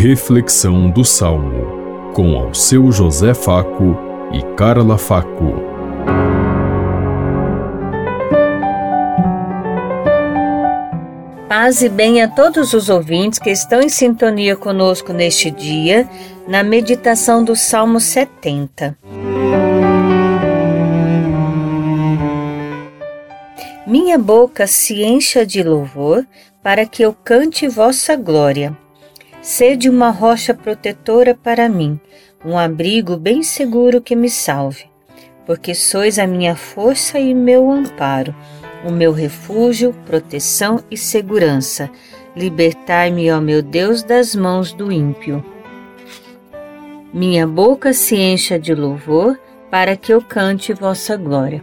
Reflexão do Salmo, com ao seu José Faco e Carla Faco. Paz e bem a todos os ouvintes que estão em sintonia conosco neste dia, na meditação do Salmo 70. Minha boca se encha de louvor para que eu cante vossa glória. Sede uma rocha protetora para mim, um abrigo bem seguro que me salve, porque sois a minha força e meu amparo, o meu refúgio, proteção e segurança. Libertai-me, ó meu Deus, das mãos do ímpio. Minha boca se encha de louvor, para que eu cante vossa glória.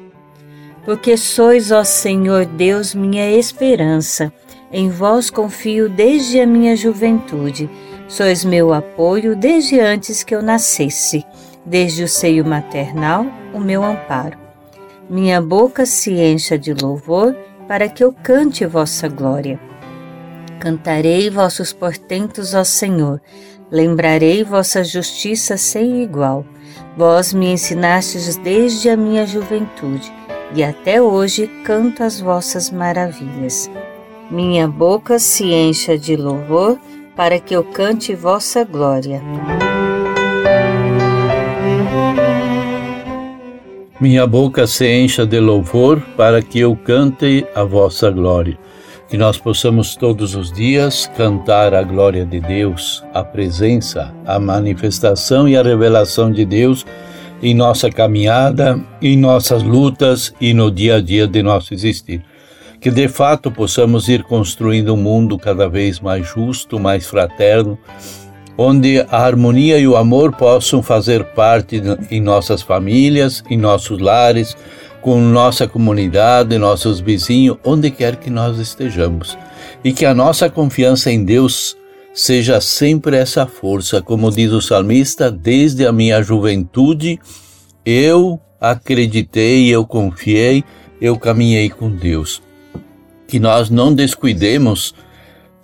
Porque sois, ó Senhor Deus, minha esperança em vós confio desde a minha juventude. Sois meu apoio desde antes que eu nascesse, desde o seio maternal, o meu amparo. Minha boca se encha de louvor para que eu cante vossa glória. Cantarei vossos portentos, ó Senhor, lembrarei vossa justiça sem igual. Vós me ensinastes desde a minha juventude, e até hoje canto as vossas maravilhas. Minha boca se encha de louvor, para que eu cante vossa glória. Minha boca se encha de louvor, para que eu cante a vossa glória. Que nós possamos todos os dias cantar a glória de Deus, a presença, a manifestação e a revelação de Deus em nossa caminhada, em nossas lutas e no dia a dia de nosso existir que de fato possamos ir construindo um mundo cada vez mais justo, mais fraterno, onde a harmonia e o amor possam fazer parte em nossas famílias, em nossos lares, com nossa comunidade, nossos vizinhos, onde quer que nós estejamos. E que a nossa confiança em Deus seja sempre essa força, como diz o salmista, desde a minha juventude eu acreditei, eu confiei, eu caminhei com Deus que nós não descuidemos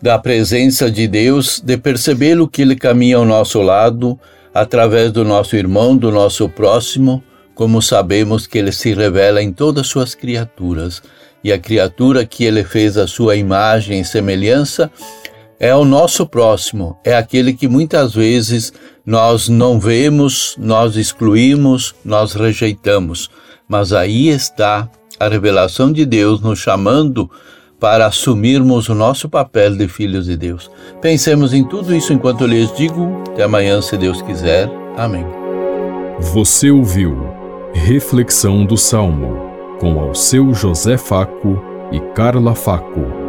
da presença de Deus, de perceber o que Ele caminha ao nosso lado, através do nosso irmão, do nosso próximo, como sabemos que Ele se revela em todas as suas criaturas. E a criatura que Ele fez a sua imagem e semelhança é o nosso próximo, é aquele que muitas vezes nós não vemos, nós excluímos, nós rejeitamos. Mas aí está a revelação de Deus nos chamando para assumirmos o nosso papel de filhos de Deus. Pensemos em tudo isso enquanto lhes digo. Até amanhã, se Deus quiser. Amém. Você ouviu Reflexão do Salmo com ao seu José Faco e Carla Faco.